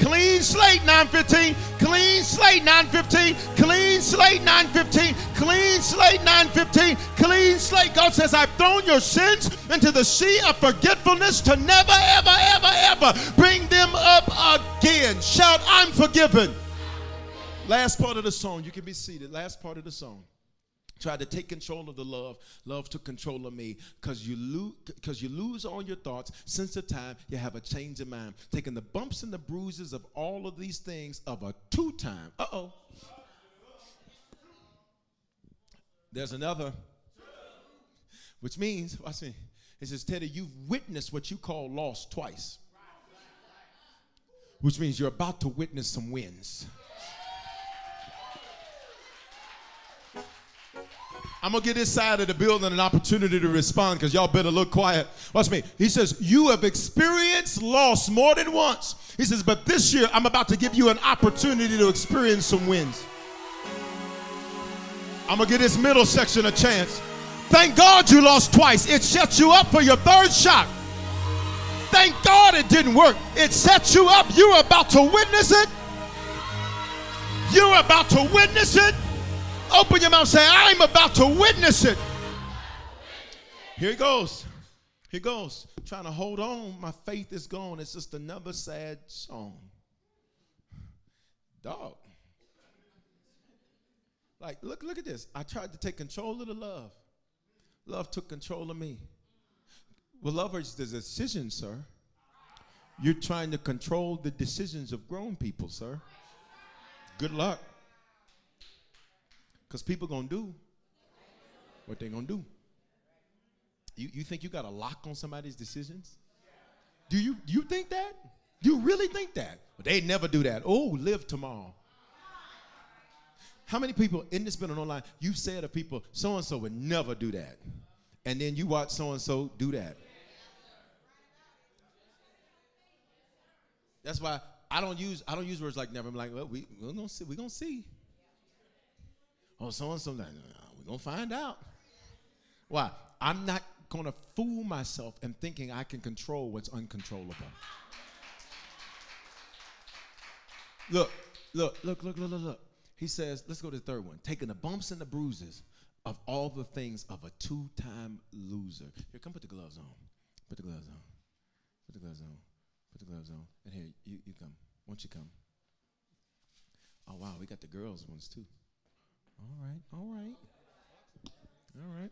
Clean slate 915. Clean slate 915. Clean slate 915. Clean slate 915. Clean slate. God says, I've thrown your sins into the sea of forgetfulness to never, ever, ever, ever bring them up again. Shout, I'm forgiven. Last part of the song. You can be seated. Last part of the song tried to take control of the love. Love took control of me. Because you lose because you lose all your thoughts. Since the time you have a change of mind. Taking the bumps and the bruises of all of these things of a two-time. Uh-oh. There's another. Which means watch me. It says teddy you've witnessed what you call loss twice. Which means you're about to witness some wins I'm gonna get this side of the building an opportunity to respond because y'all better look quiet. Watch me. He says, You have experienced loss more than once. He says, But this year I'm about to give you an opportunity to experience some wins. I'm gonna give this middle section a chance. Thank God you lost twice. It set you up for your third shot. Thank God it didn't work. It set you up. You're about to witness it. You're about to witness it. Open your mouth say, I'm about to witness it. Here it goes. Here goes. Trying to hold on. My faith is gone. It's just another sad song. Dog. Like, look, look at this. I tried to take control of the love. Love took control of me. Well, love is the decision, sir. You're trying to control the decisions of grown people, sir. Good luck. Because people going to do what they going to do. You, you think you got a lock on somebody's decisions? Do you, do you think that? You really think that? They never do that. Oh, live tomorrow. How many people in this building online, you said to people, so and so would never do that. And then you watch so and so do that. That's why I don't use I don't use words like never. I'm like, well, we we're gonna see. We're gonna see. Oh, so and so. We're gonna find out. Why? I'm not gonna fool myself and thinking I can control what's uncontrollable. Look, look, look, look, look, look, look. He says, let's go to the third one. Taking the bumps and the bruises of all the things of a two-time loser. Here, come put the gloves on. Put the gloves on. Put the gloves on. Put the gloves on. And here, you, you come. Won't you come? Oh, wow, we got the girls' ones too. All right, all right. All right.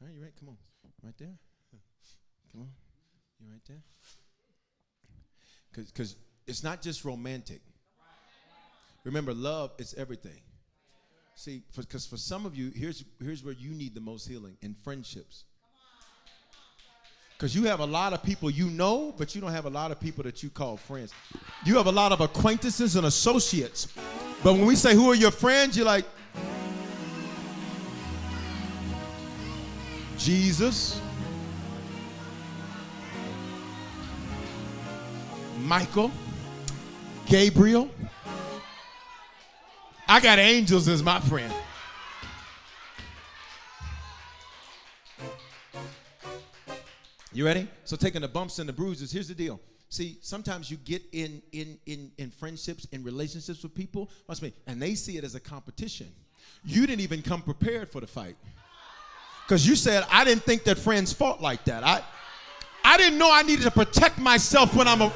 All right, you right? Come on. Right there. [laughs] Come on. You right there? Because it's not just romantic. Remember, love is everything. See, because for, for some of you, here's, here's where you need the most healing in friendships. Because you have a lot of people you know, but you don't have a lot of people that you call friends. You have a lot of acquaintances and associates. But when we say, Who are your friends? you're like, Jesus, Michael, Gabriel. I got angels as my friend. You ready? So taking the bumps and the bruises, here's the deal. See, sometimes you get in in in in friendships in relationships with people, watch me, and they see it as a competition. You didn't even come prepared for the fight. Because you said, I didn't think that friends fought like that. I I didn't know I needed to protect myself when I'm a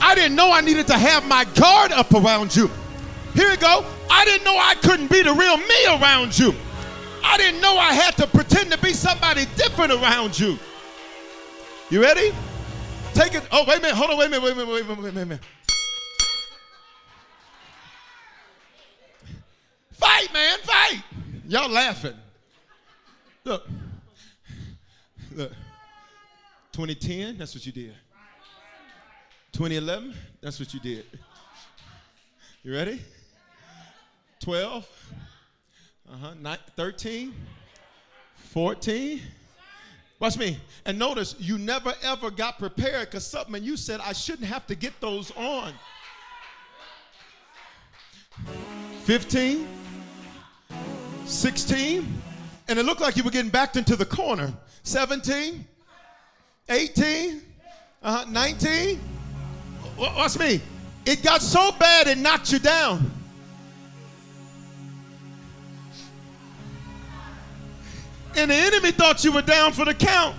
I didn't know I needed to have my guard up around you. Here we go. I didn't know I couldn't be the real me around you. I didn't know I had to pretend to be somebody different around you. You ready? Take it. Oh, wait a minute. Hold on. Wait a minute. Wait a minute. Wait a minute. Wait a minute. Fight, man. Fight. Y'all laughing. Look. Look. 2010, that's what you did. 2011, that's what you did. You ready? 12. Uh-huh. 13. 14. Watch me. And notice you never ever got prepared because something you said I shouldn't have to get those on. 15. 16. And it looked like you were getting backed into the corner. 17. 18. Uh-huh. 19. Watch me. It got so bad it knocked you down. And the enemy thought you were down for the count.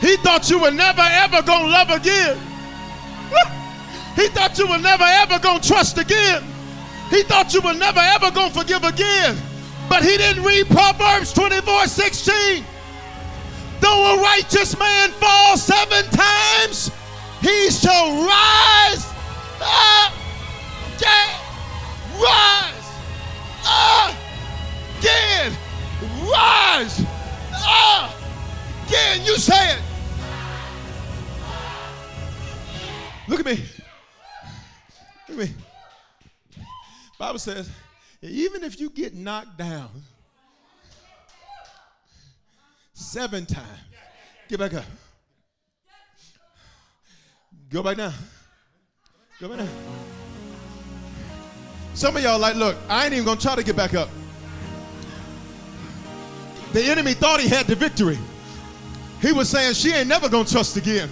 He thought you were never ever gonna love again. He thought you were never ever gonna trust again. He thought you were never ever gonna forgive again. But he didn't read Proverbs 24 16. Though a righteous man fall seven times, he shall rise up. Rise again. Rise again. You say it. Look at me. Look at me. Bible says, even if you get knocked down seven times, get back up. Go back down. Go back down. Some of y'all like, look, I ain't even gonna try to get back up. The enemy thought he had the victory. He was saying she ain't never gonna trust again.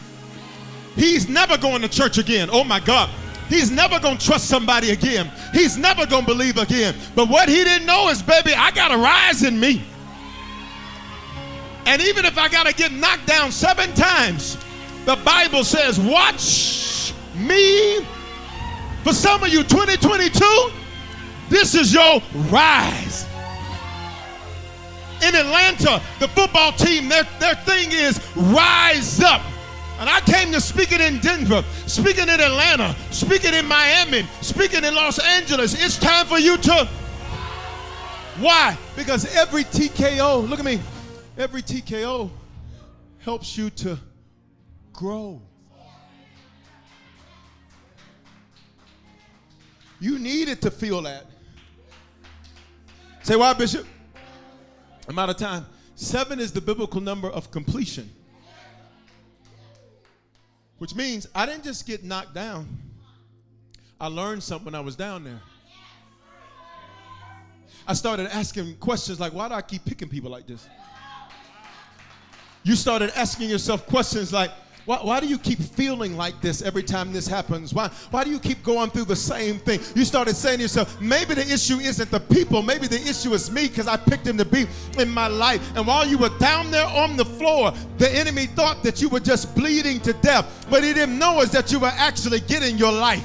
He's never going to church again. Oh my God. He's never gonna trust somebody again. He's never gonna believe again. But what he didn't know is, baby, I got a rise in me. And even if I gotta get knocked down seven times, the Bible says, watch me. For some of you, 2022, this is your rise. In Atlanta, the football team, their, their thing is rise up. And I came to speak it in Denver, speaking in Atlanta, speaking in Miami, speaking in Los Angeles. It's time for you to. Why? Because every TKO, look at me, every TKO helps you to grow. You needed to feel that. Say why, Bishop? I'm out of time. Seven is the biblical number of completion. Which means I didn't just get knocked down. I learned something when I was down there. I started asking questions like, why do I keep picking people like this? You started asking yourself questions like, why, why, do you keep feeling like this every time this happens? Why, why do you keep going through the same thing? You started saying to yourself, maybe the issue isn't the people, maybe the issue is me because I picked him to be in my life. And while you were down there on the floor, the enemy thought that you were just bleeding to death. But he didn't know is that you were actually getting your life.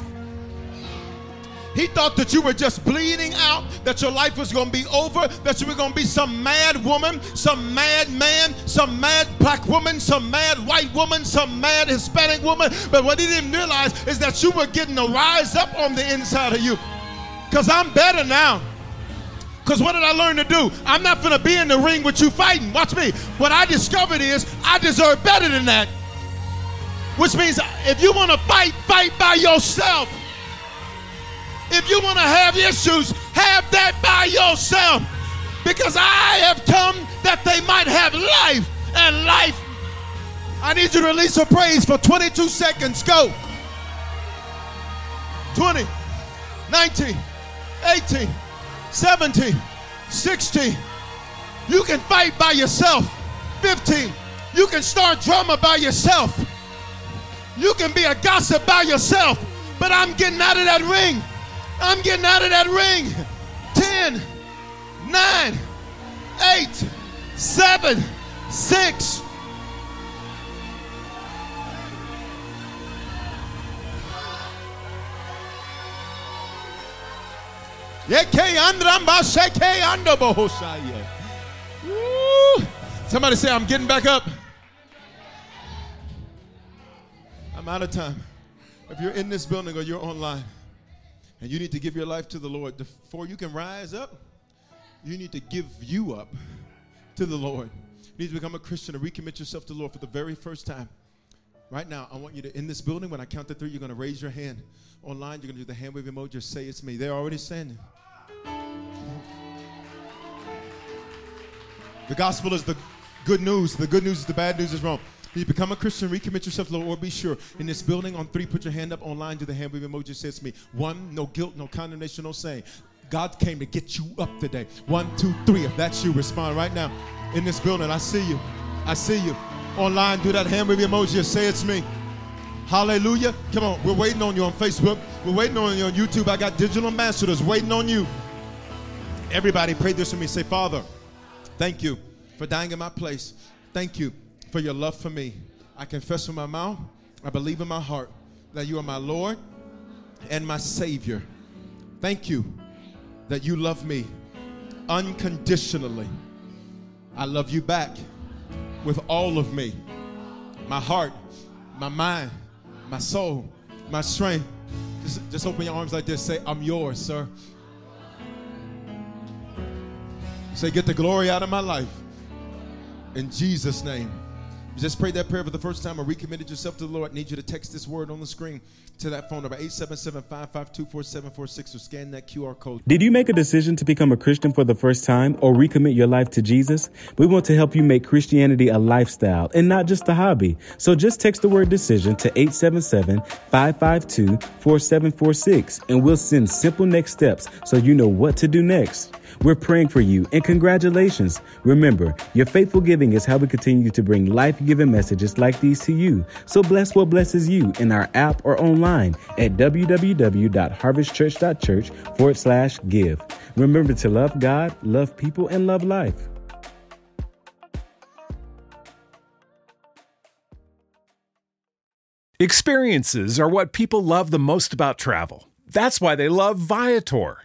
He thought that you were just bleeding out, that your life was going to be over, that you were going to be some mad woman, some mad man, some mad black woman, some mad white woman, some mad Hispanic woman. But what he didn't realize is that you were getting to rise up on the inside of you. Because I'm better now. Because what did I learn to do? I'm not going to be in the ring with you fighting. Watch me. What I discovered is I deserve better than that. Which means if you want to fight, fight by yourself. If you want to have issues, have that by yourself. Because I have come that they might have life and life. I need you to release a praise for 22 seconds. Go. 20, 19, 18, 17, 16. You can fight by yourself. 15. You can start drama by yourself. You can be a gossip by yourself. But I'm getting out of that ring. I'm getting out of that ring. 10, 9, 8, 7, 6. Somebody say, I'm getting back up. I'm out of time. If you're in this building or you're online, and you need to give your life to the Lord. Before you can rise up, you need to give you up to the Lord. You need to become a Christian and recommit yourself to the Lord for the very first time. Right now, I want you to, in this building, when I count to three, you're going to raise your hand. Online, you're going to do the hand wave emoji. Just say it's me. They're already standing. The gospel is the good news. The good news is the bad news is wrong. You become a Christian, recommit yourself to the Lord, be sure. In this building on three, put your hand up online, do the hand wave emoji, says me. One, no guilt, no condemnation, no saying. God came to get you up today. One, two, three. If that's you, respond right now. In this building, I see you. I see you. Online, do that hand wave emoji, say it's me. Hallelujah. Come on, we're waiting on you on Facebook. We're waiting on you on YouTube. I got digital ambassadors waiting on you. Everybody, pray this with me. Say, Father, thank you for dying in my place. Thank you for your love for me. I confess with my mouth, I believe in my heart that you are my Lord and my Savior. Thank you that you love me unconditionally. I love you back with all of me my heart, my mind, my soul, my strength. Just, just open your arms like this. Say, I'm yours, sir. Say, get the glory out of my life. In Jesus' name just prayed that prayer for the first time or recommitted yourself to the Lord, I need you to text this word on the screen to that phone number 877-552-4746 or scan that QR code. Did you make a decision to become a Christian for the first time or recommit your life to Jesus? We want to help you make Christianity a lifestyle and not just a hobby. So just text the word decision to 877-552-4746 and we'll send simple next steps so you know what to do next. We're praying for you and congratulations. Remember, your faithful giving is how we continue to bring life giving messages like these to you. So bless what blesses you in our app or online at www.harvestchurch.church forward slash give. Remember to love God, love people, and love life. Experiences are what people love the most about travel. That's why they love Viator.